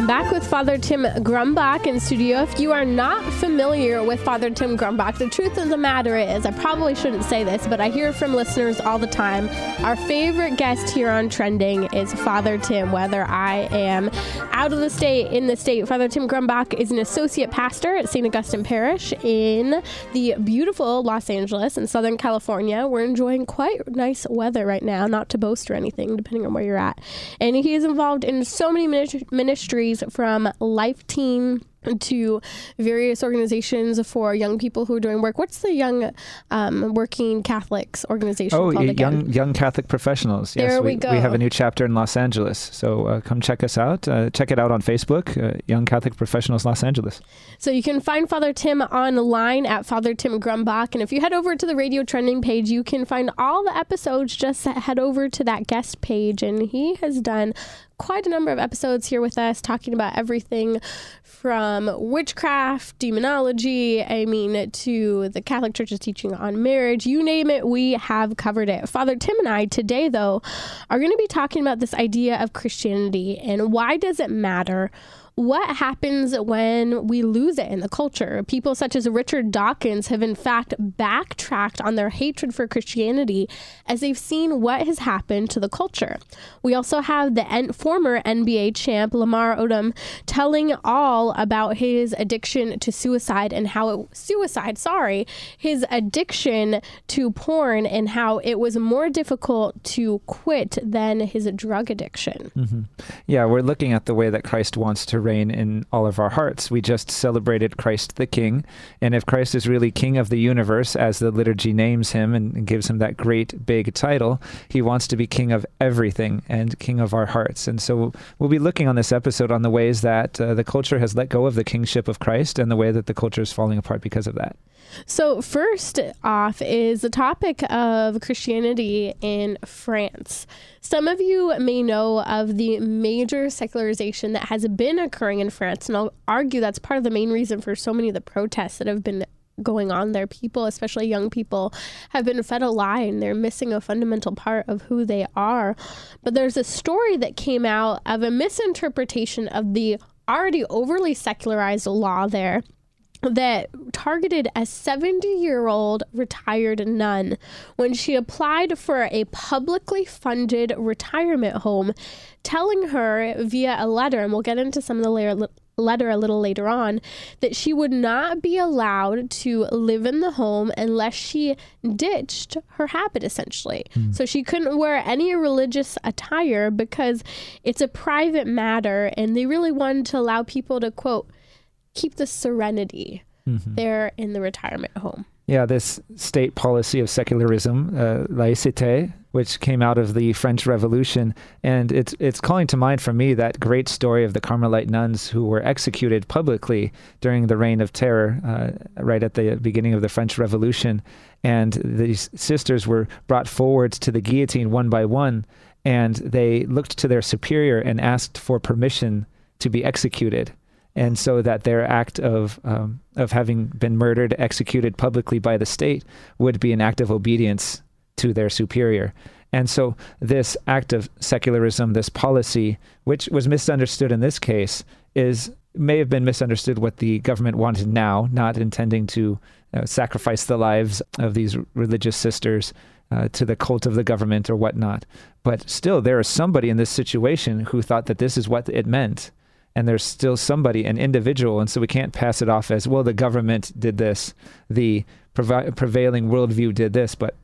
I'm back with Father Tim Grumbach in studio. If you are not familiar with Father Tim Grumbach, the truth of the matter is, I probably shouldn't say this, but I hear from listeners all the time. Our favorite guest here on Trending is Father Tim, whether I am out of the state, in the state. Father Tim Grumbach is an associate pastor at St. Augustine Parish in the beautiful Los Angeles in Southern California. We're enjoying quite nice weather right now, not to boast or anything, depending on where you're at. And he is involved in so many ministries from Life Teen to various organizations for young people who are doing work. What's the Young um, Working Catholics organization oh, called young young Catholic professionals. Yes, there we, we go. We have a new chapter in Los Angeles, so uh, come check us out. Uh, check it out on Facebook, uh, Young Catholic Professionals Los Angeles. So you can find Father Tim online at Father Tim Grumbach, and if you head over to the Radio Trending page, you can find all the episodes. Just head over to that guest page, and he has done quite a number of episodes here with us talking about everything from Um, witchcraft, demonology, I mean, to the Catholic Church's teaching on marriage. You name it, we have covered it. Father Tim and I today, though, are going to be talking about this idea of Christianity and why does it matter? What happens when we lose it in the culture? People such as Richard Dawkins have, in fact, backtracked on their hatred for Christianity as they've seen what has happened to the culture. We also have the former NBA champ Lamar Odom telling all about his addiction to suicide and how it, suicide, sorry, his addiction to porn and how it was more difficult to quit than his drug addiction. Mm-hmm. Yeah, we're looking at the way that Christ wants to reign in all of our hearts. We just celebrated Christ the King. And if Christ is really King of the universe, as the liturgy names him and gives him that great big title, he wants to be King of everything and King of our hearts. And so we'll be looking on this episode on the ways that uh, the culture has let go of the kingship of Christ and the way that the culture is falling apart because of that. So, first off is the topic of Christianity in France. Some of you may know of the major secularization that has been occurring in France, and I'll argue that's part of the main reason for so many of the protests that have been going on there. People, especially young people, have been fed a lie and they're missing a fundamental part of who they are. But there's a story that came out of a misinterpretation of the already overly secularized law there that targeted a 70 year old retired nun when she applied for a publicly funded retirement home, telling her via a letter, and we'll get into some of the layer, letter a little later on, that she would not be allowed to live in the home unless she ditched her habit, essentially. Mm. So she couldn't wear any religious attire because it's a private matter, and they really wanted to allow people to, quote, keep the serenity mm-hmm. there in the retirement home. Yeah, this state policy of secularism, uh, laïcité, which came out of the French Revolution, and it's it's calling to mind for me that great story of the Carmelite nuns who were executed publicly during the Reign of Terror, uh, right at the beginning of the French Revolution, and these sisters were brought forward to the guillotine one by one, and they looked to their superior and asked for permission to be executed and so that their act of um, of having been murdered, executed publicly by the state, would be an act of obedience to their superior. And so this act of secularism, this policy, which was misunderstood in this case, is may have been misunderstood what the government wanted now, not intending to uh, sacrifice the lives of these religious sisters uh, to the cult of the government or whatnot. But still, there is somebody in this situation who thought that this is what it meant and there's still somebody, an individual, and so we can't pass it off as well. The government did this, the previ- prevailing worldview did this, but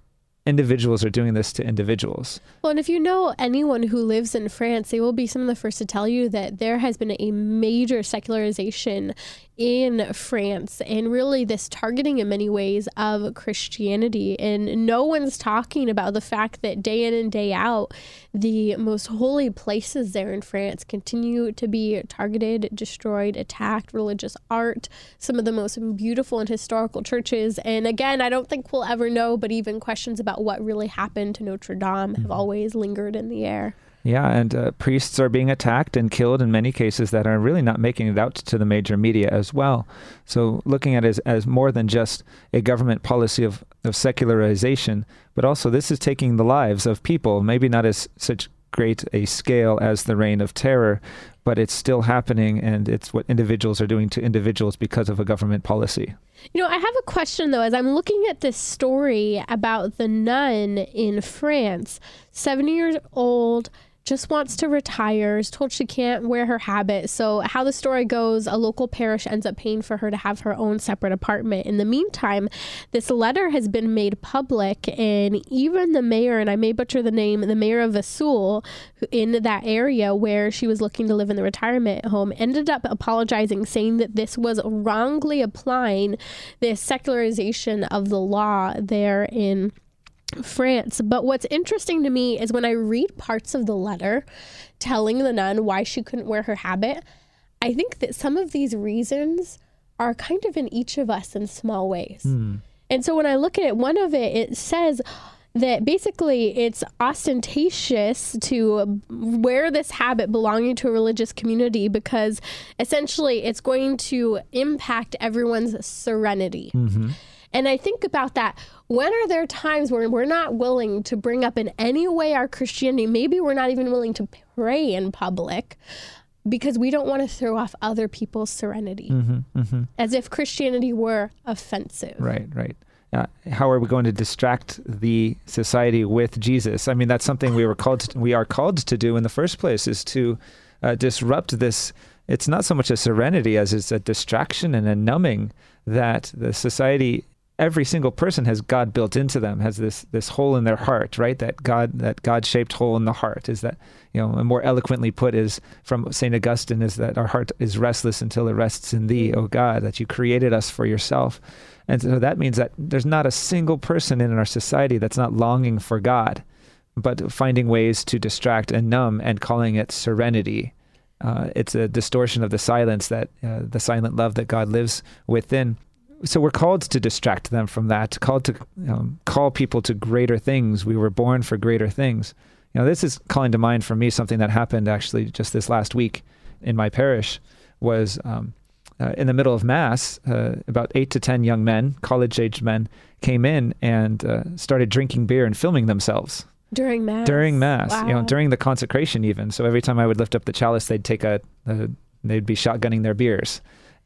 individuals are doing this to individuals. Well, and if you know anyone who lives in France, they will be some of the first to tell you that there has been a major secularization in France and really this targeting in many ways of Christianity. And no one's talking about the fact that day in and day out, the most holy places there in France continue to be targeted, destroyed, attacked, religious art, some of the most beautiful and historical churches. And again, I don't think we'll ever know, but even questions about what really happened to Notre Dame have mm-hmm. always lingered in the air. Yeah, and uh, priests are being attacked and killed in many cases that are really not making it out to the major media as well. So looking at it as, as more than just a government policy of, of secularization, but also this is taking the lives of people, maybe not as such great a scale as the reign of terror, but it's still happening and it's what individuals are doing to individuals because of a government policy. You know, I have a question though, as I'm looking at this story about the nun in France, 70 years old just wants to retire, is told she can't wear her habit. So, how the story goes, a local parish ends up paying for her to have her own separate apartment. In the meantime, this letter has been made public, and even the mayor, and I may butcher the name, the mayor of Vesoul in that area where she was looking to live in the retirement home, ended up apologizing, saying that this was wrongly applying the secularization of the law there in France. But what's interesting to me is when I read parts of the letter telling the nun why she couldn't wear her habit, I think that some of these reasons are kind of in each of us in small ways. Mm. And so when I look at it, one of it, it says, that basically it's ostentatious to wear this habit belonging to a religious community because essentially it's going to impact everyone's serenity. Mm-hmm. And I think about that. When are there times when we're not willing to bring up in any way our Christianity? Maybe we're not even willing to pray in public because we don't want to throw off other people's serenity mm-hmm, mm-hmm. as if Christianity were offensive. Right, right. Uh, how are we going to distract the society with Jesus? I mean, that's something we were called to, we are called to do in the first place is to uh, disrupt this. It's not so much a serenity as it's a distraction and a numbing that the society every single person has God built into them, has this this hole in their heart, right? That God that God shaped hole in the heart is that you know, and more eloquently put is from Saint Augustine is that our heart is restless until it rests in Thee, O God, that you created us for yourself, and so that means that there's not a single person in our society that's not longing for God, but finding ways to distract and numb and calling it serenity. Uh, it's a distortion of the silence that uh, the silent love that God lives within so we're called to distract them from that, called to um, call people to greater things. We were born for greater things. You know, this is calling to mind for me something that happened actually just this last week in my parish. Was um, uh, in the middle of mass, uh, about eight to ten young men, college-aged men, came in and uh, started drinking beer and filming themselves during mass. During mass, wow. you know, during the consecration even. So every time I would lift up the chalice, they'd take a, a they'd be shotgunning their beers,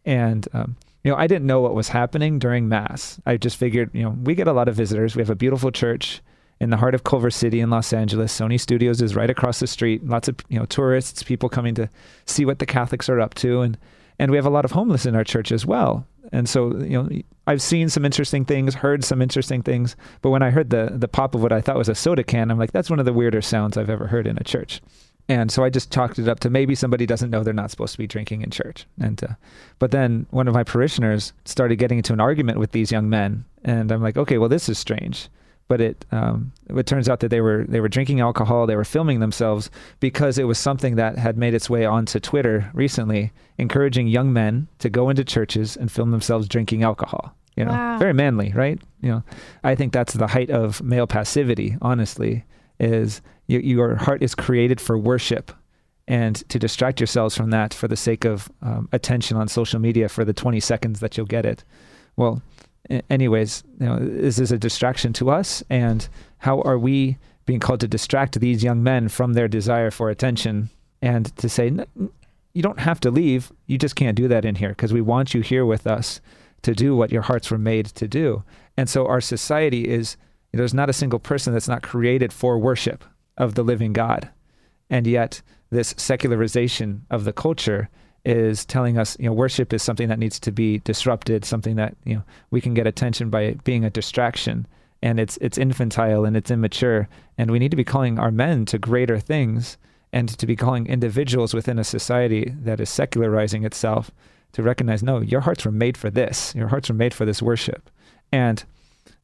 and um, you know, I didn't know what was happening during Mass. I just figured, you know, we get a lot of visitors. We have a beautiful church in the heart of Culver City in Los Angeles. Sony Studios is right across the street. Lots of, you know, tourists, people coming to see what the Catholics are up to. And, and we have a lot of homeless in our church as well. And so, you know, I've seen some interesting things, heard some interesting things. But when I heard the, the pop of what I thought was a soda can, I'm like, that's one of the weirder sounds I've ever heard in a church. And so I just chalked it up to maybe somebody doesn't know they're not supposed to be drinking in church. And uh, but then one of my parishioners started getting into an argument with these young men, and I'm like, okay, well this is strange. But it um, it turns out that they were they were drinking alcohol, they were filming themselves because it was something that had made its way onto Twitter recently, encouraging young men to go into churches and film themselves drinking alcohol. You know, wow. very manly, right? You know, I think that's the height of male passivity. Honestly, is you, your heart is created for worship and to distract yourselves from that for the sake of um, attention on social media for the 20 seconds that you'll get it. Well, anyways, you know, this is a distraction to us. And how are we being called to distract these young men from their desire for attention and to say, you don't have to leave. You just can't do that in here because we want you here with us to do what your hearts were made to do. And so our society is there's not a single person that's not created for worship of the living God. And yet, this secularization of the culture is telling us, you know, worship is something that needs to be disrupted, something that, you know, we can get attention by being a distraction. And it's it's infantile and it's immature. And we need to be calling our men to greater things and to be calling individuals within a society that is secularizing itself to recognize, no, your hearts were made for this. Your hearts were made for this worship. And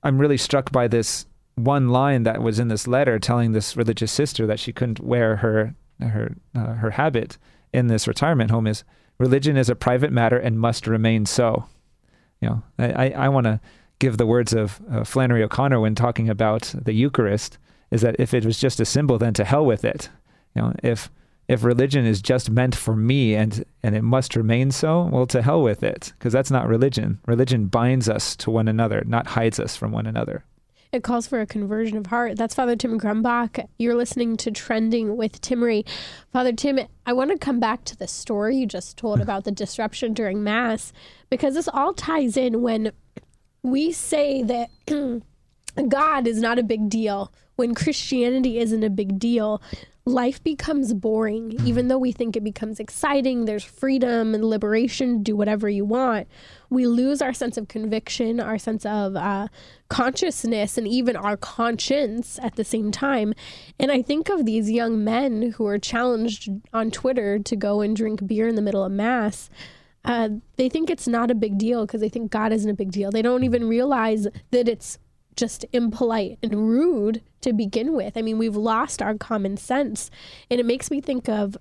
I'm really struck by this one line that was in this letter telling this religious sister that she couldn't wear her her uh, her habit in this retirement home is religion is a private matter and must remain so. You know, I, I want to give the words of uh, Flannery O'Connor when talking about the Eucharist is that if it was just a symbol, then to hell with it. You know, if if religion is just meant for me and and it must remain so, well, to hell with it, because that's not religion. Religion binds us to one another, not hides us from one another. It calls for a conversion of heart. That's Father Tim Grumbach. You're listening to Trending with Timmerie. Father Tim, I want to come back to the story you just told about the disruption during Mass, because this all ties in when we say that God is not a big deal, when Christianity isn't a big deal, life becomes boring, even though we think it becomes exciting. There's freedom and liberation, do whatever you want. We lose our sense of conviction, our sense of uh, consciousness, and even our conscience at the same time. And I think of these young men who are challenged on Twitter to go and drink beer in the middle of Mass. Uh, they think it's not a big deal because they think God isn't a big deal. They don't even realize that it's just impolite and rude to begin with. I mean, we've lost our common sense. And it makes me think of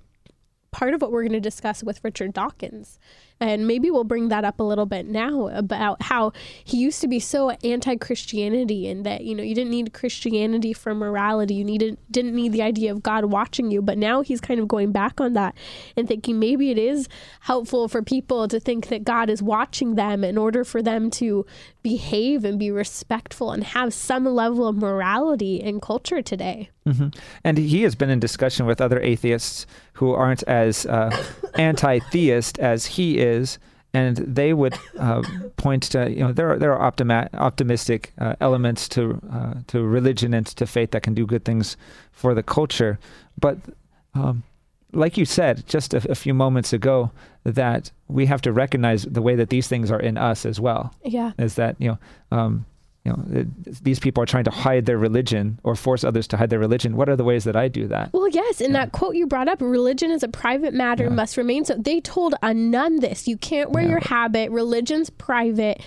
part of what we're going to discuss with Richard Dawkins. And maybe we'll bring that up a little bit now about how he used to be so anti-Christianity and that you know you didn't need Christianity for morality. You needed didn't need the idea of God watching you. But now he's kind of going back on that and thinking maybe it is helpful for people to think that God is watching them in order for them to behave and be respectful and have some level of morality in culture today. Mm-hmm. And he has been in discussion with other atheists who aren't as uh, anti-theist as he is, and they would uh, point to you know there are there are optima- optimistic uh, elements to uh, to religion and to faith that can do good things for the culture, but um, like you said just a, a, few moments ago, that we have to recognize the way that these things are in us as well. Yeah, is that you know. Um, you know, uh, these people are trying to hide their religion or force others to hide their religion. What are the ways that I do that? Well, yes, in yeah. that quote you brought up, religion is a private matter, yeah. must remain so. They told a nun this: you can't wear yeah. your habit. Religion's private.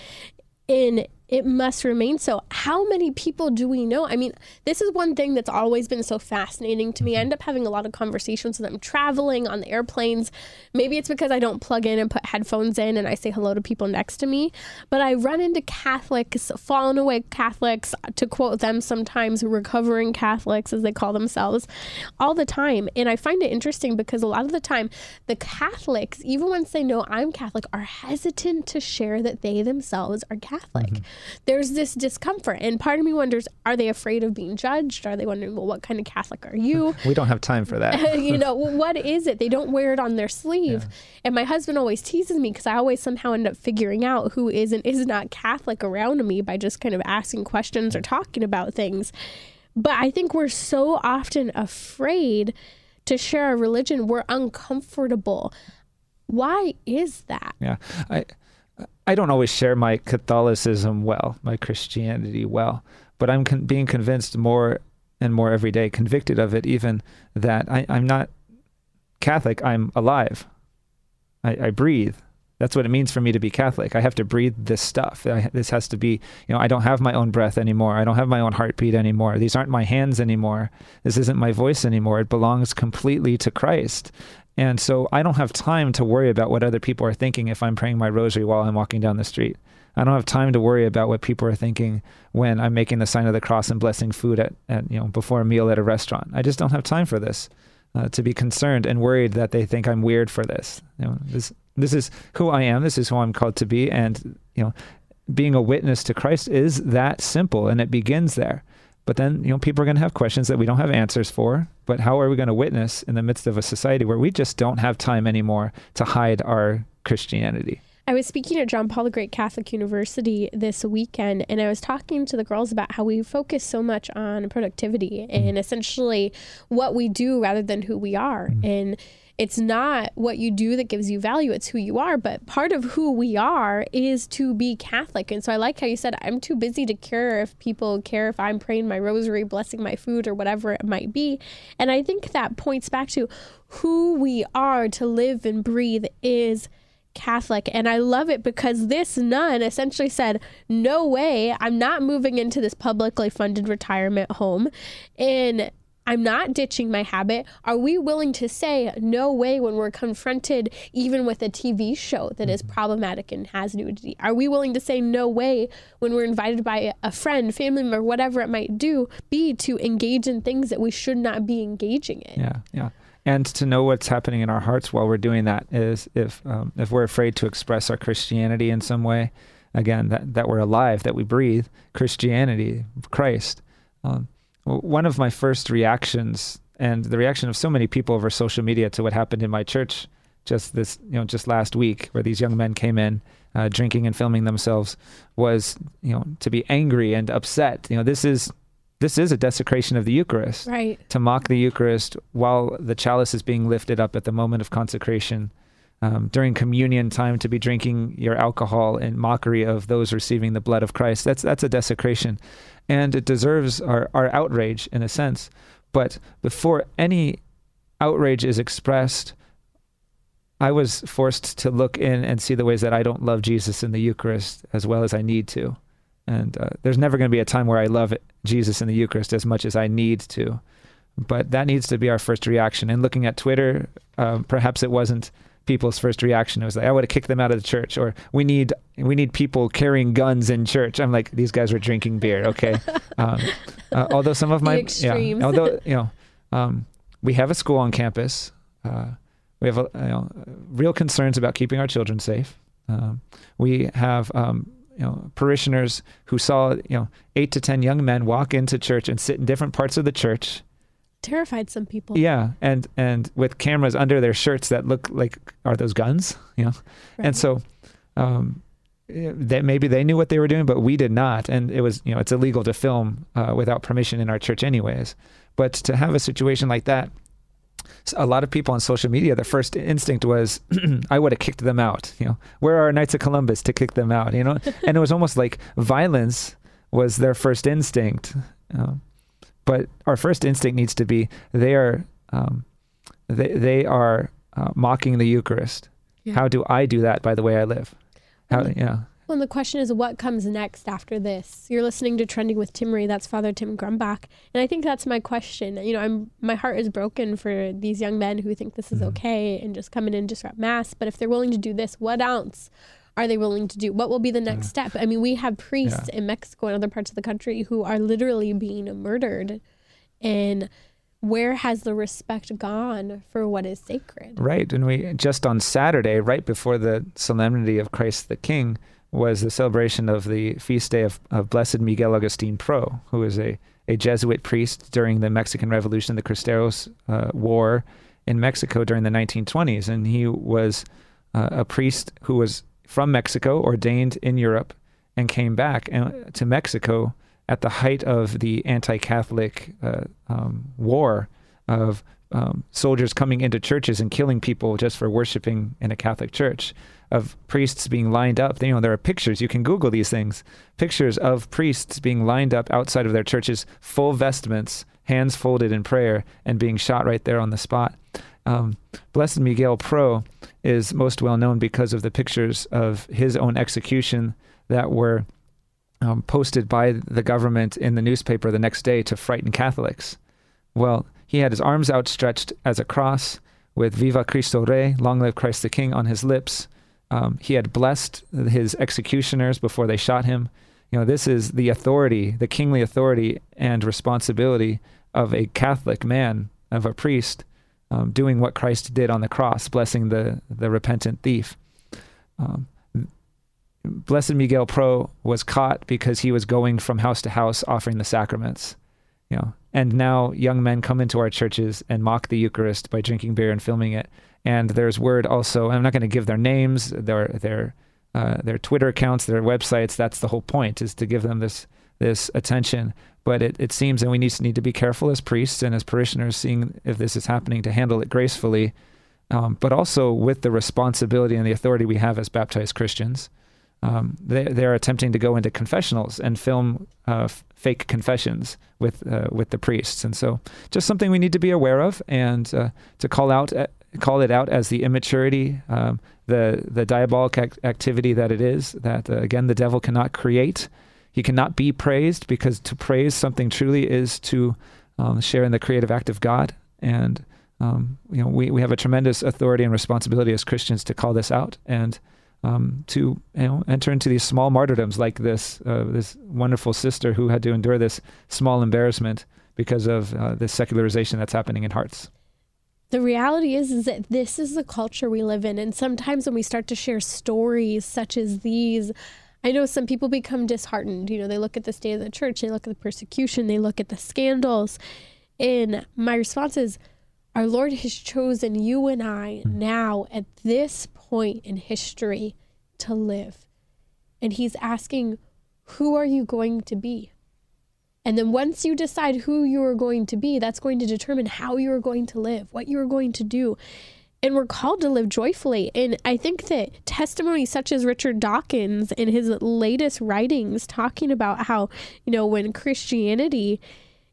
In it must remain so. How many people do we know? I mean, this is one thing that's always been so fascinating to me. I end up having a lot of conversations with them traveling on the airplanes. Maybe it's because I don't plug in and put headphones in and I say hello to people next to me. But I run into Catholics, fallen away Catholics, to quote them sometimes, recovering Catholics, as they call themselves, all the time. And I find it interesting because a lot of the time, the Catholics, even once they know I'm Catholic, are hesitant to share that they themselves are Catholic. Mm-hmm there's this discomfort. And part of me wonders are they afraid of being judged? Are they wondering, well, what kind of Catholic are you? we don't have time for that. you know, what is it? They don't wear it on their sleeve. Yeah. And my husband always teases me because I always somehow end up figuring out who is and is not Catholic around me by just kind of asking questions or talking about things. But I think we're so often afraid to share our religion. We're uncomfortable. Why is that? Yeah. I I don't always share my Catholicism well, my Christianity well, but I'm con- being convinced more and more every day, convicted of it even, that I, am not Catholic, I'm alive. I, I, breathe. That's what it means for me to be Catholic. I have to breathe this stuff. I, this has to be, you know, I don't have my own breath anymore. I don't have my own heartbeat anymore. These aren't my hands anymore. This isn't my voice anymore. It belongs completely to Christ. And so I don't have time to worry about what other people are thinking if I'm praying my rosary while I'm walking down the street. I don't have time to worry about what people are thinking when I'm making the sign of the cross and blessing food at, at you know before a meal at a restaurant. I just don't have time for this. Uh, to be concerned and worried that they think I'm weird for this. You know, this this is who I am. This is who I'm called to be, and you know, being a witness to Christ is that simple, and it begins there. But then, you know, people are going to have questions that we don't have answers for. But how are we going to witness in the midst of a society where we just don't have time anymore to hide our Christianity? I was speaking at John Paul the Great Catholic University this weekend, and I was talking to the girls about how we focus so much on productivity mm-hmm. and essentially what we do rather than who we are. Mm-hmm. And it's not what you do that gives you value, it's who you are. But part of who we are is to be Catholic. And so I like how you said, I'm too busy to care if people care if I'm praying my rosary, blessing my food, or whatever it might be. And I think that points back to who we are to live and breathe is Catholic. And I love it because this nun essentially said, No way, I'm not moving into this publicly funded retirement home. And I'm not ditching my habit. Are we willing to say no way when we're confronted even with a TV show that is mm-hmm. problematic and has nudity? Are we willing to say no way when we're invited by a friend, family member, whatever it might do, be to engage in things that we should not be engaging in? Yeah, yeah and to know what's happening in our hearts while we're doing that is if um, if we're afraid to express our Christianity in some way, again that that we're alive, that we breathe, Christianity, of Christ. Um, one of my first reactions and the reaction of so many people over social media to what happened in my church just this you know just last week where these young men came in uh, drinking and filming themselves was you know to be angry and upset you know this is this is a desecration of the Eucharist. Right. To mock the Eucharist while the chalice is being lifted up at the moment of consecration. Um, during communion time to be drinking your alcohol in mockery of those receiving the blood of Christ. That's that's a desecration, and it deserves our, our outrage in a sense. But before any outrage is expressed, I was forced to look in and see the ways that I don't love Jesus in the Eucharist as well as I need to. And uh, there's never going to be a time where I love Jesus in the Eucharist as much as I need to. But that needs to be our first reaction. And looking at Twitter, um, perhaps it wasn't people's first reaction. It was like, I would have kicked them out of the church, or we need we need people carrying guns in church. I'm like, these guys were drinking beer, okay. um, uh, although some of my yeah, although you know, um, we have a school on campus. Uh, we have you know, real concerns about keeping our children safe. Um, we have um, you know, parishioners who saw, you know, eight to 10 young men walk into church and sit in different parts of the church. Terrified some people. Yeah. And, and with cameras under their shirts that look like, are those guns? You know? Right. And so, um, that maybe they knew what they were doing, but we did not. And it was, you know, it's illegal to film uh, without permission in our church, anyways. But to have a situation like that, a lot of people on social media, their first instinct was, I would have kicked them out. You know, where are Knights of Columbus to kick them out? You know, and it was almost like violence was their first instinct. Uh, but our first instinct needs to be they are um, they they are uh, mocking the Eucharist. Yeah. How do I do that by the way I live? How yeah. Well, and the question is, what comes next after this? You're listening to Trending with Tim Timmerie. That's Father Tim Grumbach, and I think that's my question. You know, I'm my heart is broken for these young men who think this is mm-hmm. okay and just come in and disrupt mass. But if they're willing to do this, what else are they willing to do? What will be the next yeah. step? I mean, we have priests yeah. in Mexico and other parts of the country who are literally being murdered, and where has the respect gone for what is sacred? Right, and we just on Saturday, right before the solemnity of Christ the King was the celebration of the feast day of, of Blessed Miguel Agustin Pro, who was a, a Jesuit priest during the Mexican Revolution, the Cristeros uh, War in Mexico during the 1920s. And he was uh, a priest who was from Mexico, ordained in Europe, and came back uh, to Mexico at the height of the anti Catholic uh, um, war of um, soldiers coming into churches and killing people just for worshiping in a Catholic church of priests being lined up. You know, there are pictures. You can Google these things. Pictures of priests being lined up outside of their churches, full vestments, hands folded in prayer, and being shot right there on the spot. Um, Blessed Miguel Pro is most well known because of the pictures of his own execution that were um, posted by the government in the newspaper the next day to frighten Catholics. Well, he had his arms outstretched as a cross with Viva Cristo Rey, Long Live Christ the King, on his lips um, he had blessed his executioners before they shot him. You know, this is the authority, the kingly authority and responsibility of a Catholic man, of a priest, um, doing what Christ did on the cross, blessing the, the repentant thief. Um, Blessed Miguel Pro was caught because he was going from house to house offering the sacraments. You know, and now young men come into our churches and mock the Eucharist by drinking beer and filming it and there's word also. I'm not going to give their names, their their uh, their Twitter accounts, their websites. That's the whole point is to give them this this attention. But it, it seems, and we need to need to be careful as priests and as parishioners, seeing if this is happening, to handle it gracefully, um, but also with the responsibility and the authority we have as baptized Christians. Um, they they're attempting to go into confessionals and film uh, f- fake confessions with uh, with the priests, and so just something we need to be aware of and uh, to call out uh, call it out as the immaturity, um, the the diabolic ac- activity that it is. That uh, again, the devil cannot create. He cannot be praised because to praise something truly is to um, share in the creative act of God. And um, you know, we, we have a tremendous authority and responsibility as Christians to call this out and um, to you know enter into these small martyrdoms like this uh, this wonderful sister who had to endure this small embarrassment because of uh, this secularization that's happening in hearts. The reality is, is that this is the culture we live in, and sometimes when we start to share stories such as these, I know some people become disheartened. You know, they look at the state of the church, they look at the persecution, they look at the scandals, and my response is, our Lord has chosen you and I hmm. now at this point in history to live. And He's asking, Who are you going to be? And then once you decide who you are going to be, that's going to determine how you are going to live, what you are going to do. And we're called to live joyfully. And I think that testimonies such as Richard Dawkins in his latest writings talking about how, you know, when Christianity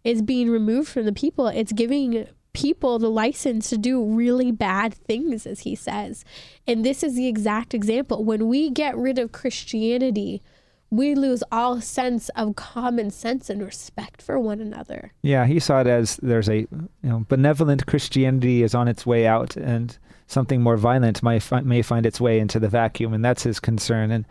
is being removed from the people, it's giving people the license to do really bad things, as he says. And this is the exact example. When we get rid of Christianity, we lose all sense of common sense and respect for one another. Yeah, he saw it as there's a you know benevolent Christianity is on its way out, and something more violent fi- may find its way into the vacuum, and that's his concern. And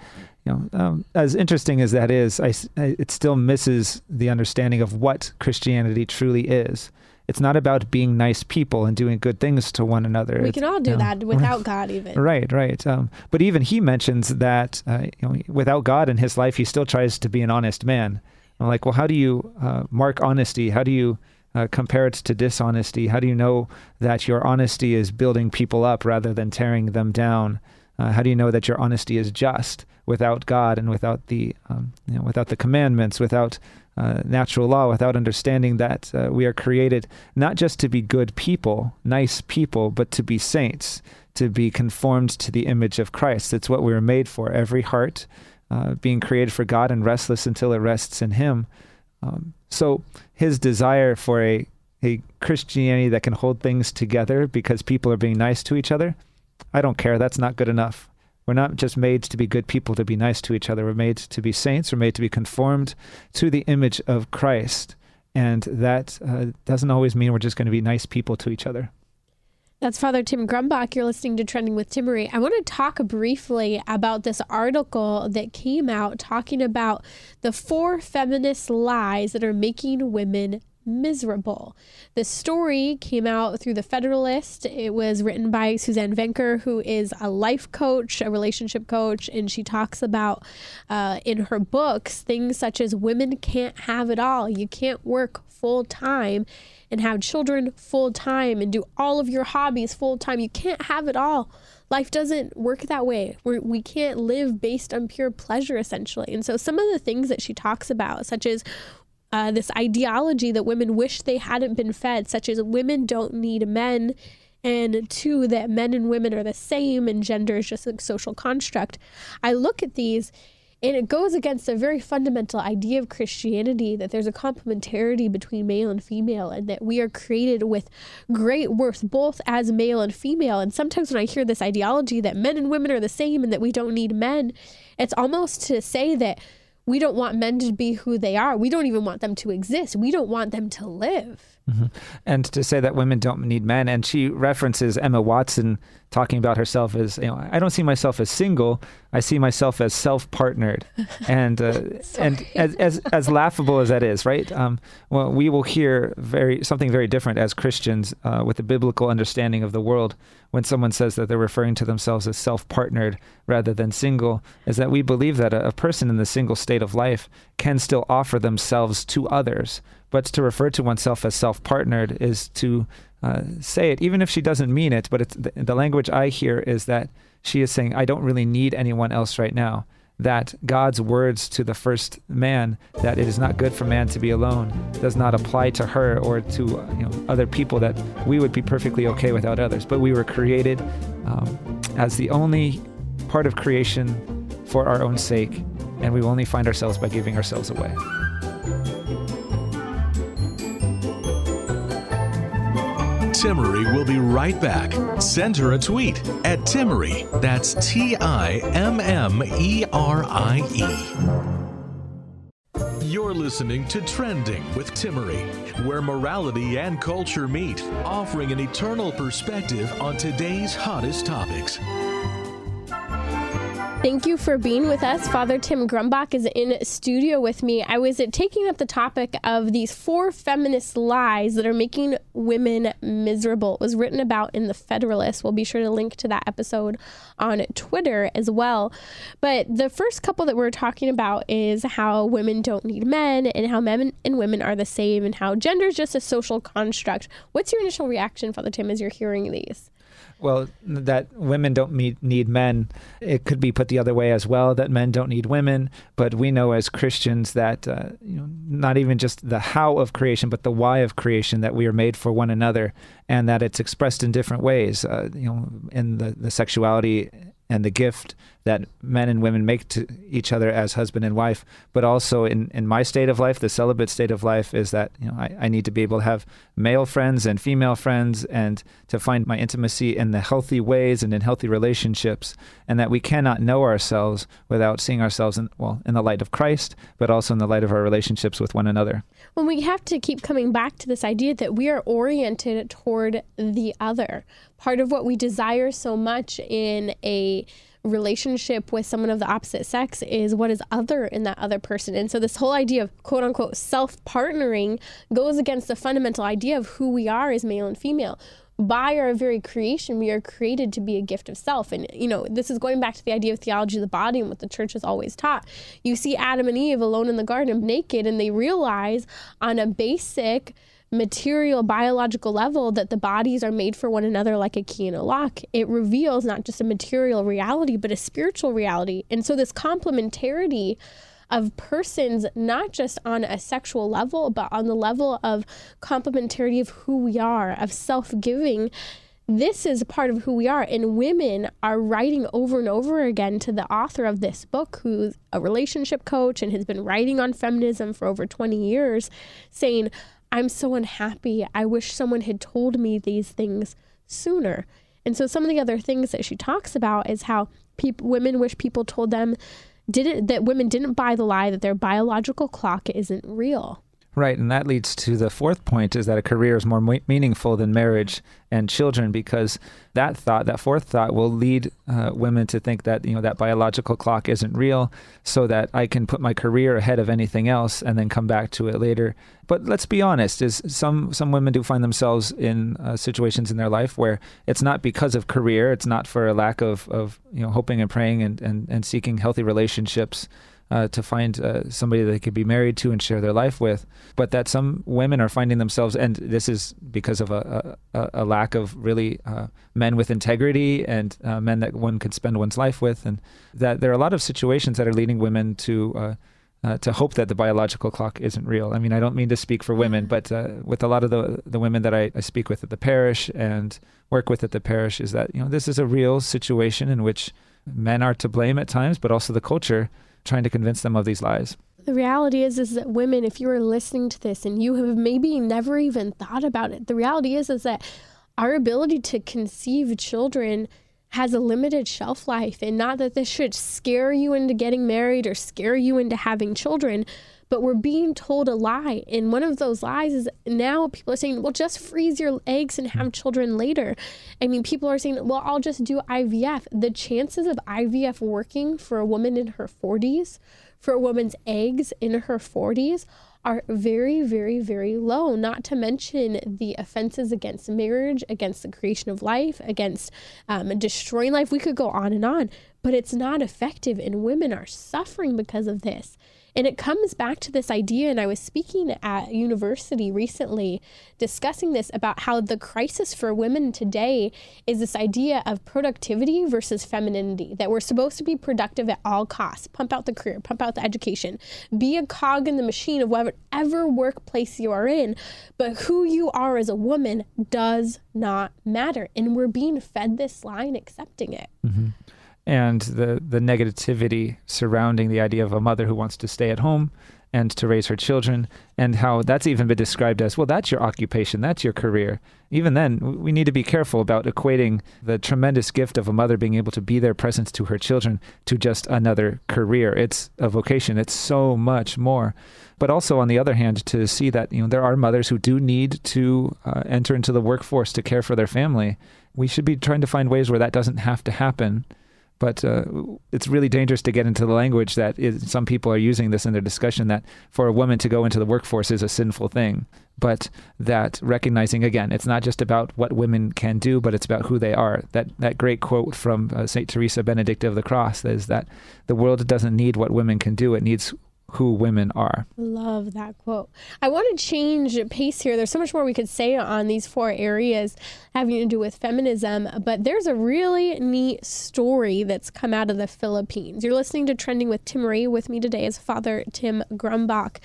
you know, um, as interesting as that is, I, I, it still misses the understanding of what Christianity truly is it's not about being nice people and doing good things to one another. We it's, can all do you know, that without God, even. Right, right. Um, but even he mentions that uh, you know, without God in his life, he still tries to be an honest man. I'm like, well, how do you uh, mark honesty? How do you uh, compare it to dishonesty? How do you know that your honesty is building people up rather than tearing them down? Uh, how do you know that your honesty is just without God and without the um, you know, without the commandments, without uh, natural law without understanding that uh, we are created not just to be good people, nice people, but to be saints, to be conformed to the image of Christ. It's what we were made for. Every heart uh, being created for God and restless until it rests in Him. Um, so his desire for a, a Christianity that can hold things together because people are being nice to each other, I don't care. That's not good enough. We're not just made to be good people, to be nice to each other. We're made to be saints. We're made to be conformed to the image of Christ. And that uh, doesn't always mean we're just going to be nice people to each other. That's Father Tim Grumbach. You're listening to Trending with Timmerie. I want to talk briefly about this article that came out talking about the four feminist lies that are making women miserable. The story came out through the Federalist. It was written by Suzanne Venker, who is a life coach, a relationship coach, and she talks about uh, in her books things such as women can't have it all. You can't work full time and have children full time and do all of your hobbies full time. You can't have it all. Life doesn't work that way. We're, we can't live based on pure pleasure, essentially. And so, some of the things that she talks about, such as uh, this ideology that women wish they hadn't been fed, such as women don't need men, and two, that men and women are the same and gender is just a social construct. I look at these and it goes against a very fundamental idea of Christianity that there's a complementarity between male and female and that we are created with great worth both as male and female. And sometimes when I hear this ideology that men and women are the same and that we don't need men, it's almost to say that we don't want men to be who they are. We don't even want them to exist. We don't want them to live. Mm-hmm. And to say that women don't need men, and she references Emma Watson talking about herself as, you know, I don't see myself as single. I see myself as self-partnered, and uh, and as, as as laughable as that is, right? Um, well, we will hear very something very different as Christians uh, with a biblical understanding of the world when someone says that they're referring to themselves as self-partnered rather than single. Is that we believe that a, a person in the single state of life can still offer themselves to others, but to refer to oneself as self-partnered is to uh, say it, even if she doesn't mean it. But the, the language I hear is that she is saying, "I don't really need anyone else right now." That God's words to the first man, that it is not good for man to be alone, does not apply to her or to you know, other people. That we would be perfectly okay without others. But we were created um, as the only part of creation for our own sake, and we only find ourselves by giving ourselves away. Timmerie will be right back. Send her a tweet at Timmerie. That's T I M M E R I E. You're listening to Trending with Timmerie, where morality and culture meet, offering an eternal perspective on today's hottest topics. Thank you for being with us. Father Tim Grumbach is in studio with me. I was taking up the topic of these four feminist lies that are making women miserable. It was written about in the Federalist. We'll be sure to link to that episode on Twitter as well. But the first couple that we're talking about is how women don't need men and how men and women are the same and how gender is just a social construct. What's your initial reaction, Father Tim, as you're hearing these? Well, that women don't meet, need men. It could be put the other way as well, that men don't need women. But we know as Christians that uh, you know, not even just the how of creation, but the why of creation, that we are made for one another, and that it's expressed in different ways. Uh, you know, in the, the sexuality and the gift that men and women make to each other as husband and wife, but also in, in my state of life, the celibate state of life is that you know I, I need to be able to have male friends and female friends and to find my intimacy in the healthy ways and in healthy relationships, and that we cannot know ourselves without seeing ourselves in well in the light of Christ, but also in the light of our relationships with one another. Well, we have to keep coming back to this idea that we are oriented toward the other. Part of what we desire so much in a relationship with someone of the opposite sex is what is other in that other person. And so this whole idea of quote unquote self partnering goes against the fundamental idea of who we are as male and female. By our very creation, we are created to be a gift of self. And, you know, this is going back to the idea of theology of the body and what the church has always taught. You see Adam and Eve alone in the garden, naked, and they realize on a basic, material biological level that the bodies are made for one another like a key and a lock. It reveals not just a material reality but a spiritual reality. And so this complementarity of persons not just on a sexual level but on the level of complementarity of who we are of self-giving this is part of who we are. And women are writing over and over again to the author of this book who's a relationship coach and has been writing on feminism for over 20 years saying I'm so unhappy. I wish someone had told me these things sooner. And so some of the other things that she talks about is how women wish people told them didn't that women didn't buy the lie that their biological clock isn't real. Right, and that leads to the fourth point is that a career is more meaningful than marriage and children because that thought, that fourth thought, will lead uh, women to think that you know that biological clock isn't real, so that I can put my career ahead of anything else and then come back to it later. But let's be honest: is some some women do find themselves in uh, situations in their life where it's not because of career, it's not for a lack of of you know hoping and praying and and, and seeking healthy relationships uh, to find uh, somebody they could be married to and share their life with, but that some women are finding themselves, and this is because of a, a, a lack of really uh, men with integrity and uh, men that one could spend one's life with, and that there are a lot of situations that are leading women to. Uh, uh, to hope that the biological clock isn't real. I mean, I don't mean to speak for women, but with a lot of the the women that I, I speak with at the parish and work with at the parish, is that you know this is a real situation in which men are to blame at times, but also the culture trying to convince them of these lies. The reality is is that women, if you are listening to this and you have maybe never even thought about it, the reality is is that our ability to conceive children has a limited shelf life and not that this should scare you into getting married or scare you into having children but we're being told a lie. And one of those lies is now people are saying, well, just freeze your eggs and have children later. I mean, people are saying, well, I'll just do IVF. The chances of IVF working for a woman in her 40s, for a woman's eggs in her 40s, are very, very, very low, not to mention the offenses against marriage, against the creation of life, against um, destroying life. We could go on and on, but it's not effective, and women are suffering because of this. And it comes back to this idea, and I was speaking at university recently discussing this about how the crisis for women today is this idea of productivity versus femininity, that we're supposed to be productive at all costs, pump out the career, pump out the education, be a cog in the machine of whatever workplace you are in. But who you are as a woman does not matter. And we're being fed this lie and accepting it. Mm-hmm and the the negativity surrounding the idea of a mother who wants to stay at home and to raise her children, and how that's even been described as well, that's your occupation, that's your career. Even then, we need to be careful about equating the tremendous gift of a mother being able to be there present to her children to just another career. It's a vocation, it's so much more. But also, on the other hand, to see that you know there are mothers who do need to uh, enter into the workforce to care for their family. We should be trying to find ways where that doesn't have to happen but uh, it's really dangerous to get into the language that is, some people are using this in their discussion that for a woman to go into the workforce is a sinful thing. But that recognizing again, it's not just about what women can do, but it's about who they are. That that great quote from uh, Saint Teresa Benedicta of the Cross is that the world doesn't need what women can do; it needs who women are. Love that quote. I want to change pace here. There's so much more we could say on these four areas having to do with feminism, but there's a really neat story that's come out of the Philippines. You're listening to Trending with Timmerie. With me today is Father Tim Grumbach.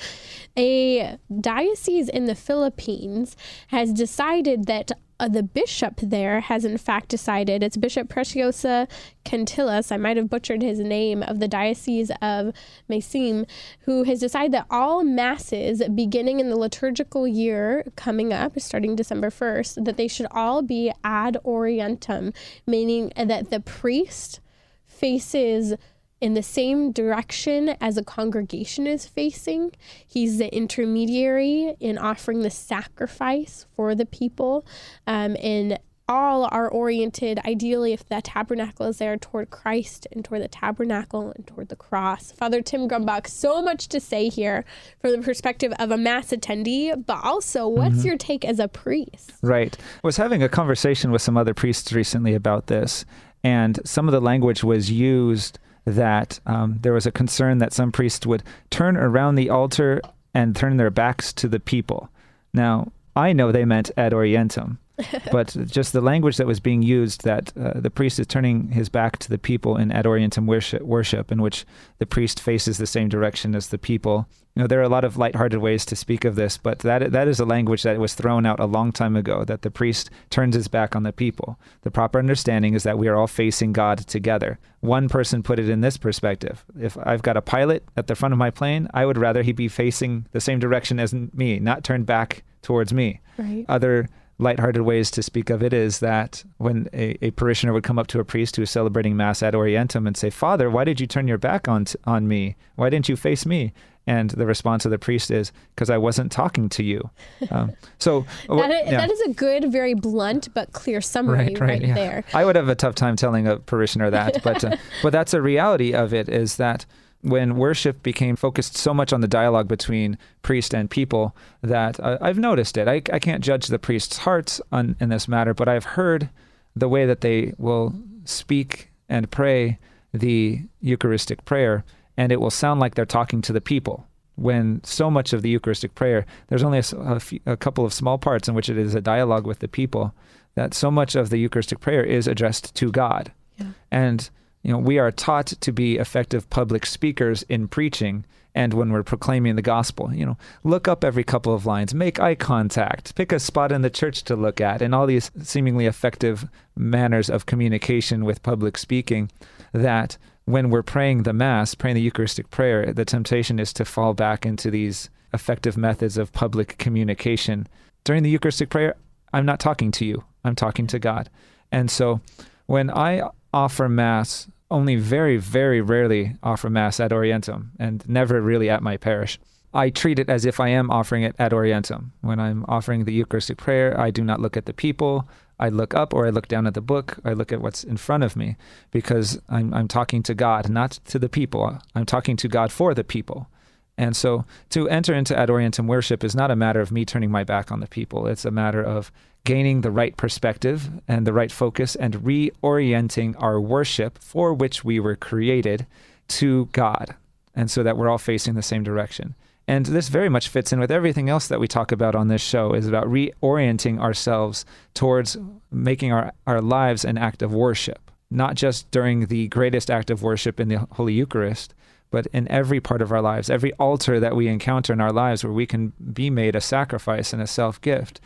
A diocese in the Philippines has decided that uh, the bishop there has in fact decided it's Bishop Preciosa Cantillas, I might have butchered his name, of the Diocese of Maasin, who has decided that all masses beginning in the liturgical year coming up, starting December 1st, that they should all be ad orientem, meaning that the priest faces in the same direction as a congregation is facing. He's the intermediary in offering the sacrifice for the people. Um, and all are oriented, ideally, if the tabernacle is there, toward Christ and toward the tabernacle and toward the cross. Father Tim Grumbach, so much to say here from the perspective of a mass attendee, but also, what's mm-hmm. your take as a priest? Right. I was having a conversation with some other priests recently about this, and some of the language was used that um, there was a concern that some priests would turn around the altar and turn their backs to the people. Now, I know they meant ad orientem, but just the language that was being used that uh, the priest is turning his back to the people in ad orientem worship, worship, in which the priest faces the same direction as the people. You know, there are a lot of light-hearted ways to speak of this, but that that is a language that was thrown out a long time ago. That the priest turns his back on the people. The proper understanding is that we are all facing God together. One person put it in this perspective: If I've got a pilot at the front of my plane, I would rather he be facing the same direction as me, not turned back towards me. Right. Other lighthearted ways to speak of it is that when a, a parishioner would come up to a priest who was celebrating Mass ad orientem and say, Father, why did you turn your back on, t- on me? Why didn't you face me? And the response of the priest is, because I wasn't talking to you. Um, so that, is, yeah. that is a good, very blunt but clear summary right, right, right yeah. there. I would have a tough time telling a parishioner that, but uh, but that's a reality of it. Is that when worship became focused so much on the dialogue between priest and people that uh, I've noticed it. I, I can't judge the priest's hearts on, in this matter, but I've heard the way that they will speak and pray the Eucharistic prayer, and it will sound like they're talking to the people. When so much of the Eucharistic prayer, there's only a, a, few, a couple of small parts in which it is a dialogue with the people, that so much of the Eucharistic prayer is addressed to God. Yeah. And you know, we are taught to be effective public speakers in preaching and when we're proclaiming the gospel. You know, look up every couple of lines, make eye contact, pick a spot in the church to look at, and all these seemingly effective manners of communication with public speaking that when we're praying the Mass, praying the Eucharistic prayer, the temptation is to fall back into these effective methods of public communication. During the Eucharistic prayer, I'm not talking to you, I'm talking to God. And so when I offer Mass, only very, very rarely offer Mass ad orientem, and never really at my parish. I treat it as if I am offering it ad orientem. When I'm offering the Eucharistic prayer, I do not look at the people. I look up or I look down at the book. I look at what's in front of me because I'm, I'm talking to God, not to the people. I'm talking to God for the people. And so to enter into ad orientem worship is not a matter of me turning my back on the people. It's a matter of gaining the right perspective and the right focus and reorienting our worship for which we were created to God. And so that we're all facing the same direction. And this very much fits in with everything else that we talk about on this show is about reorienting ourselves towards making our, our lives an act of worship, not just during the greatest act of worship in the Holy Eucharist, but in every part of our lives, every altar that we encounter in our lives where we can be made a sacrifice and a self gift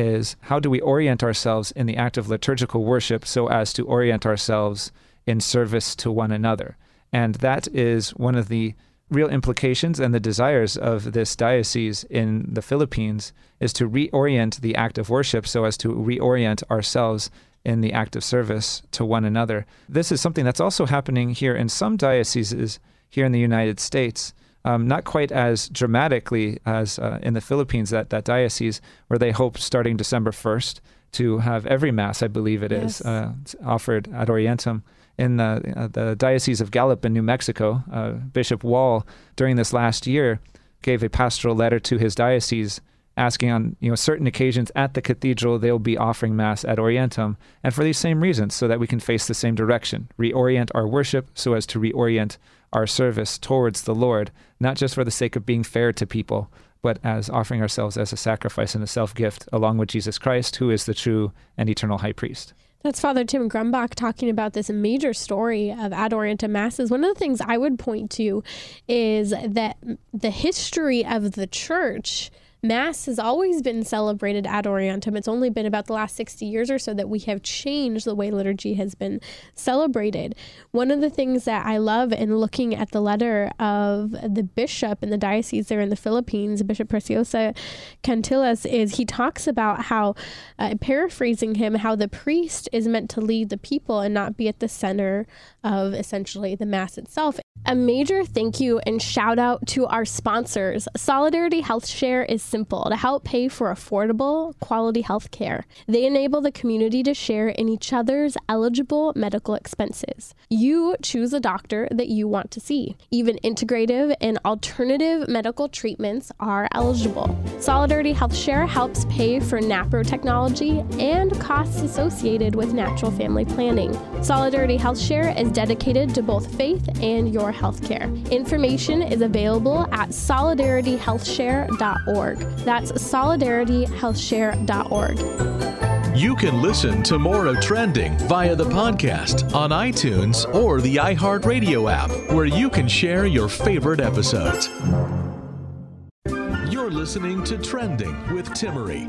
is how do we orient ourselves in the act of liturgical worship so as to orient ourselves in service to one another? And that is one of the real implications and the desires of this diocese in the Philippines is to reorient the act of worship so as to reorient ourselves in the act of service to one another. This is something that's also happening here in some dioceses here in the United States. Um, not quite as dramatically as uh, in the Philippines, that, that diocese, where they hope starting December 1st to have every Mass, I believe it is, Yes. uh, offered ad Orientem. In the, uh, the Diocese of Gallup in New Mexico, uh, Bishop Wall, during this last year, gave a pastoral letter to his diocese asking on you know certain occasions at the cathedral they'll be offering mass ad orientem and for these same reasons so that we can face the same direction reorient our worship so as to reorient our service towards the lord not just for the sake of being fair to people but as offering ourselves as a sacrifice and a self-gift along with jesus christ who is the true and eternal high priest That's Father Tim Grumbach talking about this major story of Ad Masses. One of the things I would point to is that the history of the church. Mass has always been celebrated ad orientem. It's only been about the last 60 years or so that we have changed the way liturgy has been celebrated. One of the things that I love in looking at the letter of the bishop in the diocese there in the Philippines, Bishop Preciosa Cantillas, is he talks about how, uh, paraphrasing him, how the priest is meant to lead the people and not be at the center of essentially the Mass itself. A major thank you and shout out to our sponsors. Solidarity Health Share is simple to help pay for affordable, quality health care. They enable the community to share in each other's eligible medical expenses. You choose a doctor that you want to see. Even integrative and alternative medical treatments are eligible. Solidarity Health Share helps pay for NAPRO technology and costs associated with natural family planning. Solidarity Health Share is dedicated to both faith and your healthcare. Information is available at solidarityhealthshare.org. That's solidarityhealthshare.org. You can listen to more of Trending via the podcast on iTunes or the iHeartRadio app, where you can share your favorite episodes. You're listening to Trending with Timmerie.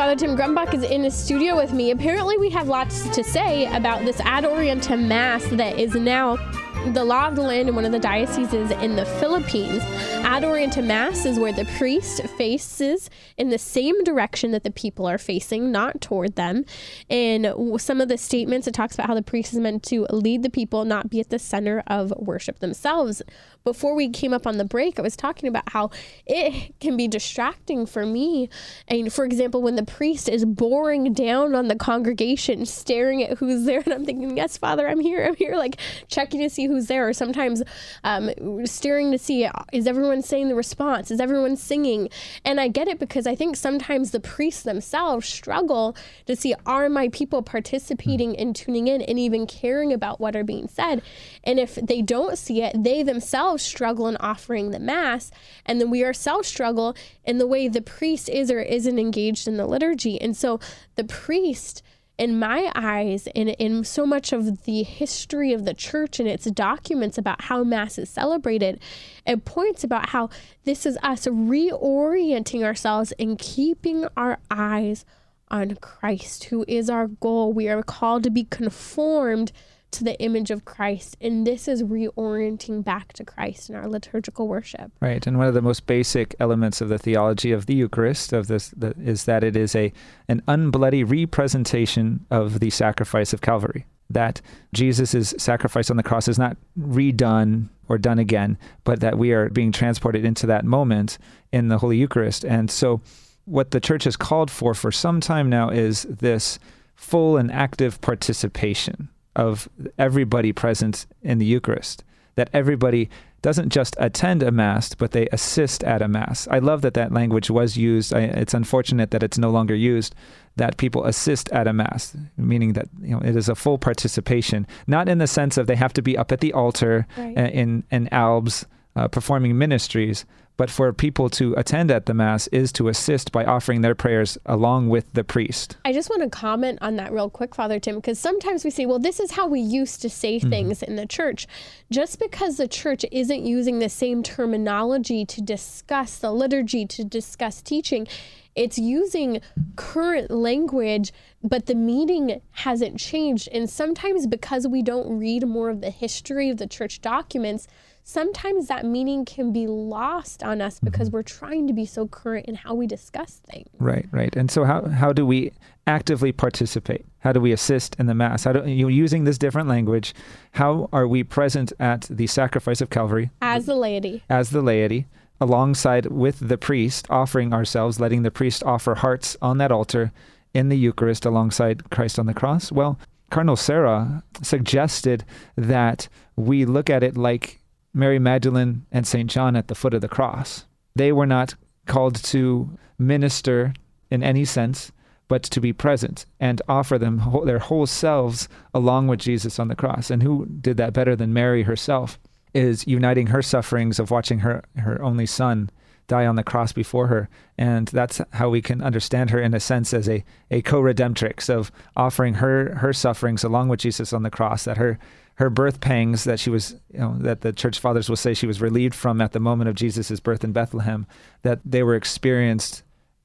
Father Tim Grumbach is in the studio with me. Apparently, we have lots to say about this Ad Orientem Mass that is now the law of the land in one of the dioceses in the Philippines. Ad Orientem Mass is where the priest faces in the same direction that the people are facing, not toward them. W- some of the statements, it talks about how the priest is meant to lead the people, not be at the center of worship themselves. Before we came up on the break, I was talking about how it can be distracting for me. And for example, when the priest is boring down on the congregation, staring at who's there, and I'm thinking, yes, Father, I'm here, I'm here, like checking to see who's there, or sometimes um, staring to see, is everyone saying the response? Is everyone singing? And I get it because I think sometimes the priests themselves struggle to see, are my people participating and tuning in and even caring about what are being said? And if they don't see it, they themselves struggle in offering the Mass. And then we ourselves struggle in the way the priest is or isn't engaged in the liturgy. And so the priest, in my eyes, in, in so much of the history of the church and its documents about how Mass is celebrated, it points about how this is us reorienting ourselves and keeping our eyes on Christ, who is our goal. We are called to be conformed to the image of Christ. And this is reorienting back to Christ in our liturgical worship. Right, and one of the most basic elements of the theology of the Eucharist of this the, is that it is a an unbloody representation of the sacrifice of Calvary. That Jesus' sacrifice on the cross is not redone or done again, but that we are being transported into that moment in the Holy Eucharist. And so, what the Church has called for for some time now is this full and active participation of everybody present in the Eucharist. That everybody doesn't just attend a mass, but they assist at a mass. I love that that language was used. I, it's unfortunate that it's no longer used. That people assist at a mass, meaning that you know it is a full participation, not in the sense of they have to be up at the altar Right. uh, in in albs uh, performing ministries, but for people to attend at the mass is to assist by offering their prayers along with the priest. I just want to comment on that real quick, Father Tim, because sometimes we say, well, this is how we used to say mm-hmm. things in the church. Just because the church isn't using the same terminology to discuss the liturgy, to discuss teaching, it's using current language, but the meaning hasn't changed. And sometimes because we don't read more of the history of the church documents, sometimes that meaning can be lost on us because Mm-hmm. we're trying to be so current in how we discuss things. Right, right. And so how how do we actively participate? How do we assist in the mass? How do you using this different language? How are we present at the sacrifice of Calvary As the laity, as the laity, alongside with the priest, offering ourselves, letting the priest offer hearts on that altar in the Eucharist alongside Christ on the cross? Well, Cardinal Sarah suggested that we look at it like Mary Magdalene and St. John at the foot of the cross. They were not called to minister in any sense, but to be present and offer them their whole selves along with Jesus on the cross. And who did that better than Mary herself? Is uniting her sufferings of watching her, her only son die on the cross before her. And that's how we can understand her in a sense as a, a co-redemptrix of offering her her sufferings along with Jesus on the cross, that her her birth pangs that she was you know that the church fathers will say she was relieved from at the moment of Jesus' birth in Bethlehem, that they were experienced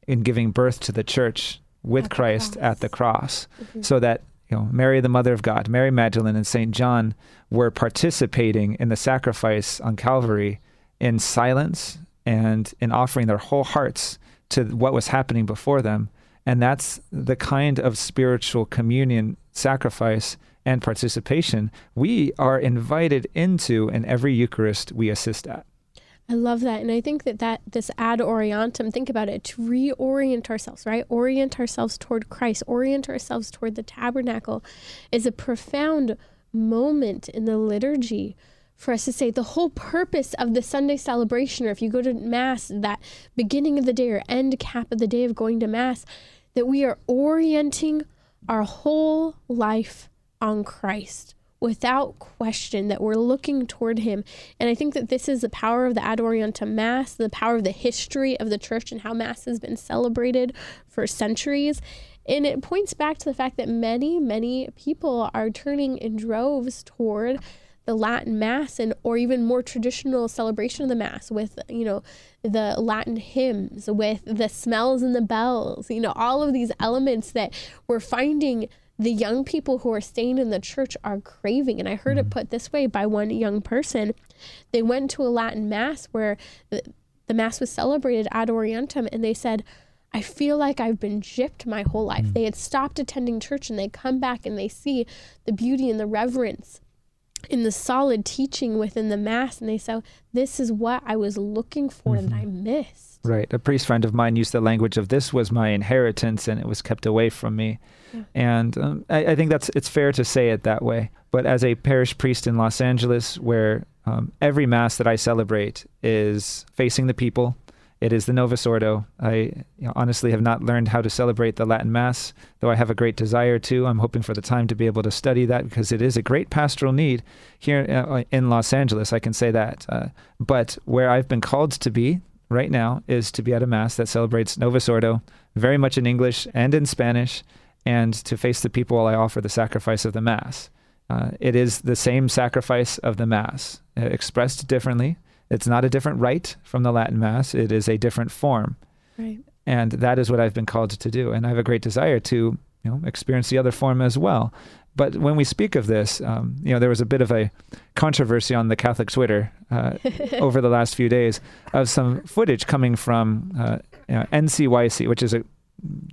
in giving birth to the church with At Christ cross. at the cross. Mm-hmm. So that you know, Mary, the Mother of God, Mary Magdalene, and Saint John were participating in the sacrifice on Calvary in silence and in offering their whole hearts to what was happening before them. And that's the kind of spiritual communion, sacrifice, and participation we are invited into in every Eucharist we assist at. I love that. And I think that, that this ad orientem, think about it, to reorient ourselves, right? Orient ourselves toward Christ, orient ourselves toward the tabernacle is a profound moment in the liturgy for us to say the whole purpose of the Sunday celebration, or if you go to Mass, that beginning of the day or end cap of the day of going to Mass, that we are orienting our whole life on Christ without question that we're looking toward him. And i think that this is the power of the ad mass the power of the history of the church and how mass has been celebrated for centuries. And it points back to the fact that many many people are turning in droves toward the latin mass and or even more traditional celebration of the mass with you know the latin hymns with the smells and the bells you know all of these elements that we're finding the young people who are staying in the church are craving. And I heard it mm-hmm. put this way by one young person. They went to a Latin mass where the, the mass was celebrated ad orientem, and they said, I feel like I've been gypped my whole life. Mm. They had stopped attending church and they come back and they see the beauty and the reverence in the solid teaching within the mass and they say this is what i was looking for and i missed Right. A priest friend of mine used the language of this was my inheritance and it was kept away from me. Yeah. And um, I, I think that's it's fair to say it that way. But as a parish priest in Los Angeles, where um, every mass that I celebrate is facing the people, it is the Novus Ordo. I you know, honestly have not learned how to celebrate the Latin Mass, though I have a great desire to. I'm hoping for the time to be able to study that because it is a great pastoral need here uh, in Los Angeles. I can say that. Uh, but where I've been called to be right now is to be at a Mass that celebrates Novus Ordo, very much in English and in Spanish, and to face the people while I offer the sacrifice of the Mass. Uh, it is the same sacrifice of the Mass, uh, expressed differently. It's not a different rite from the Latin Mass, it is a different form. right And that is what I've been called to do. And I have a great desire to you know, experience the other form as well. But when we speak of this, um, you know, there was a bit of a controversy on the Catholic Twitter uh, over the last few days of some footage coming from uh, you know, NCYC, which is a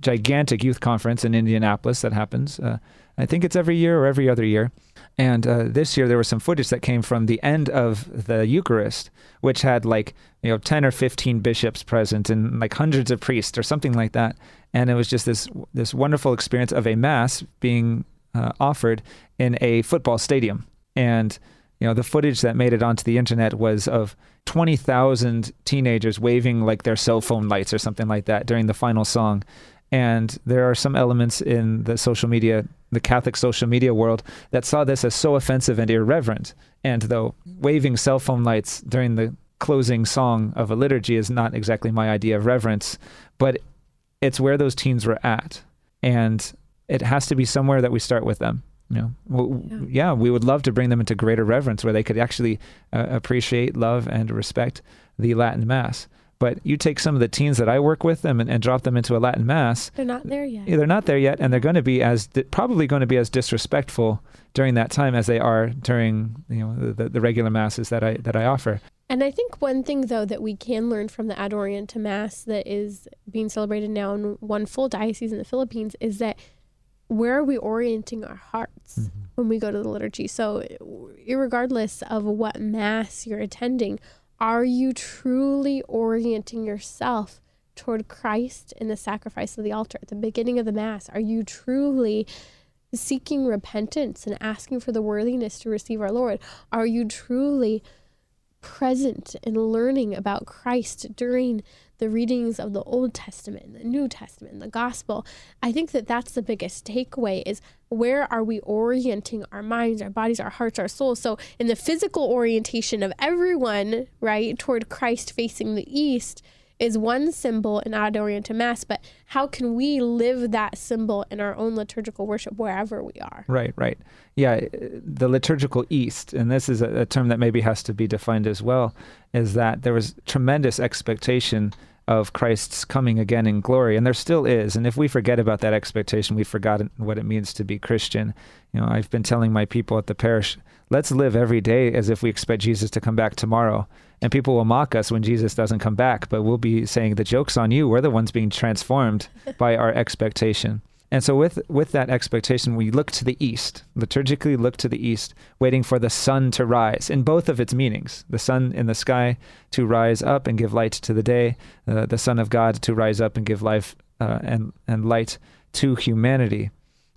gigantic youth conference in Indianapolis that happens. Uh, I think it's every year or every other year. And uh, this year there was some footage that came from the end of the Eucharist, which had like you know ten or fifteen bishops present and like hundreds of priests or something like that. And it was just this this wonderful experience of a mass being uh, offered in a football stadium. And you know the footage that made it onto the internet was of twenty thousand teenagers waving like their cell phone lights or something like that during the final song. And there are some elements in the social media, the Catholic social media world, that saw this as so offensive and irreverent. And though waving cell phone lights during the closing song of a liturgy is not exactly my idea of reverence, but it's where those teens were at. And it has to be somewhere that we start with them. You know, well, Yeah. yeah. we would love to bring them into greater reverence where they could actually uh, appreciate, love, and respect the Latin Mass. But you take some of the teens that I work with them and, and drop them into a Latin mass. They're not there yet. They're not there yet, and they're going to be as probably going to be as disrespectful during that time as they are during you know the, the regular masses that I that I offer. And I think one thing, though, that we can learn from the Ad Mass that is being celebrated now in one full diocese in the Philippines is that where are we orienting our hearts mm-hmm. when we go to the liturgy? So, regardless of what Mass you're attending, are you truly orienting yourself toward Christ in the sacrifice of the altar at the beginning of the Mass? Are you truly seeking repentance and asking for the worthiness to receive our Lord? Are you truly present and learning about Christ during the readings of the Old Testament, the New Testament, the Gospel. I think that that's the biggest takeaway is where are we orienting our minds, our bodies, our hearts, our souls? So in the physical orientation of everyone, right, toward Christ facing the east, is one symbol in Ad Orientem Mass, but how can we live that symbol in our own liturgical worship wherever we are? Right, right. Yeah, the liturgical East, and this is a, a term that maybe has to be defined as well, is that there was tremendous expectation of Christ's coming again in glory, and there still is. And if we forget about that expectation, we've forgotten what it means to be Christian. You know, I've been telling my people at the parish, let's live every day as if we expect Jesus to come back tomorrow. And people will mock us when Jesus doesn't come back, but we'll be saying the joke's on you. We're the ones being transformed by our expectation. And so with with that expectation, we look to the east, liturgically look to the east, waiting for the sun to rise in both of its meanings. The sun in the sky to rise up and give light to the day, uh, the Son of God to rise up and give life uh, and and light to humanity.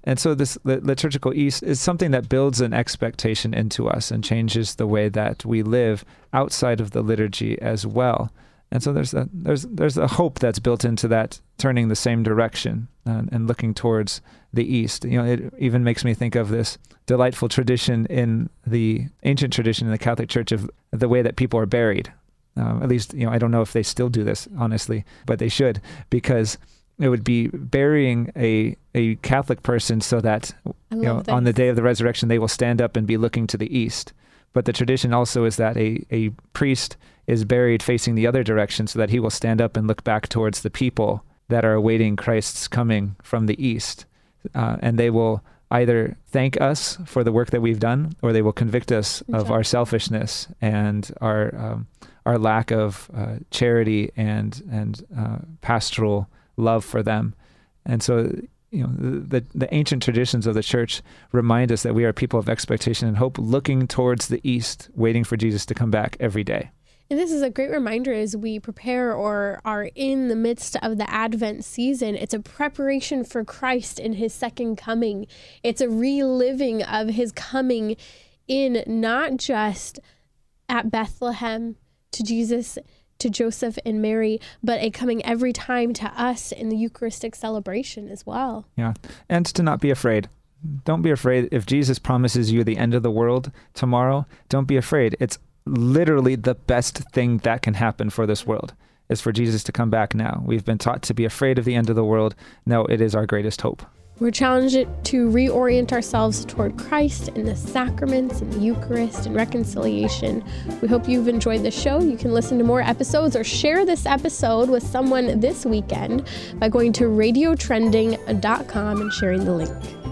And so this liturgical east is something that builds an expectation into us and changes the way that we live outside of the liturgy as well. And so there's a there's there's a hope that's built into that turning the same direction and, and looking towards the east. You know, it even makes me think of this delightful tradition in the ancient tradition in the Catholic Church of the way that people are buried. Uh, at least, you know, I don't know if they still do this, honestly, but they should because it would be burying a a Catholic person so that you know this. on the day of the resurrection they will stand up and be looking to the east. But the tradition also is that a, a priest is buried facing the other direction so that he will stand up and look back towards the people that are awaiting Christ's coming from the east. Uh, and they will either thank us for the work that we've done or they will convict us of our selfishness and our um, our lack of uh, charity and and uh, pastoral love for them. And so you know the, the ancient traditions of the church remind us that we are people of expectation and hope looking towards the east waiting for Jesus to come back every day. And this is a great reminder as we prepare or are in the midst of the Advent season. It's a preparation for Christ in his second coming. It's a reliving of his coming in not just at Bethlehem to Jesus, to Joseph and Mary, but a coming every time to us in the Eucharistic celebration as well. Yeah. And to not be afraid. Don't be afraid. If Jesus promises you the end of the world tomorrow, don't be afraid. It's literally the best thing that can happen for this world is for Jesus to come back now. We've been taught to be afraid of the end of the world. No, it is our greatest hope. We're challenged to reorient ourselves toward Christ and the sacraments and the Eucharist and reconciliation. We hope you've enjoyed the show. You can listen to more episodes or share this episode with someone this weekend by going to radiotrending.com and sharing the link.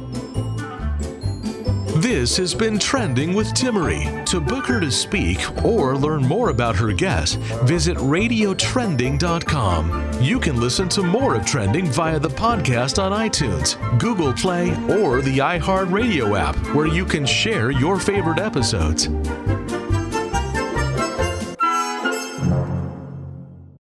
This has been Trending with Timmerie. To book her to speak or learn more about her guests, visit radiotrending.com. You can listen to more of Trending via the podcast on iTunes, Google Play, or the iHeartRadio app, where you can share your favorite episodes.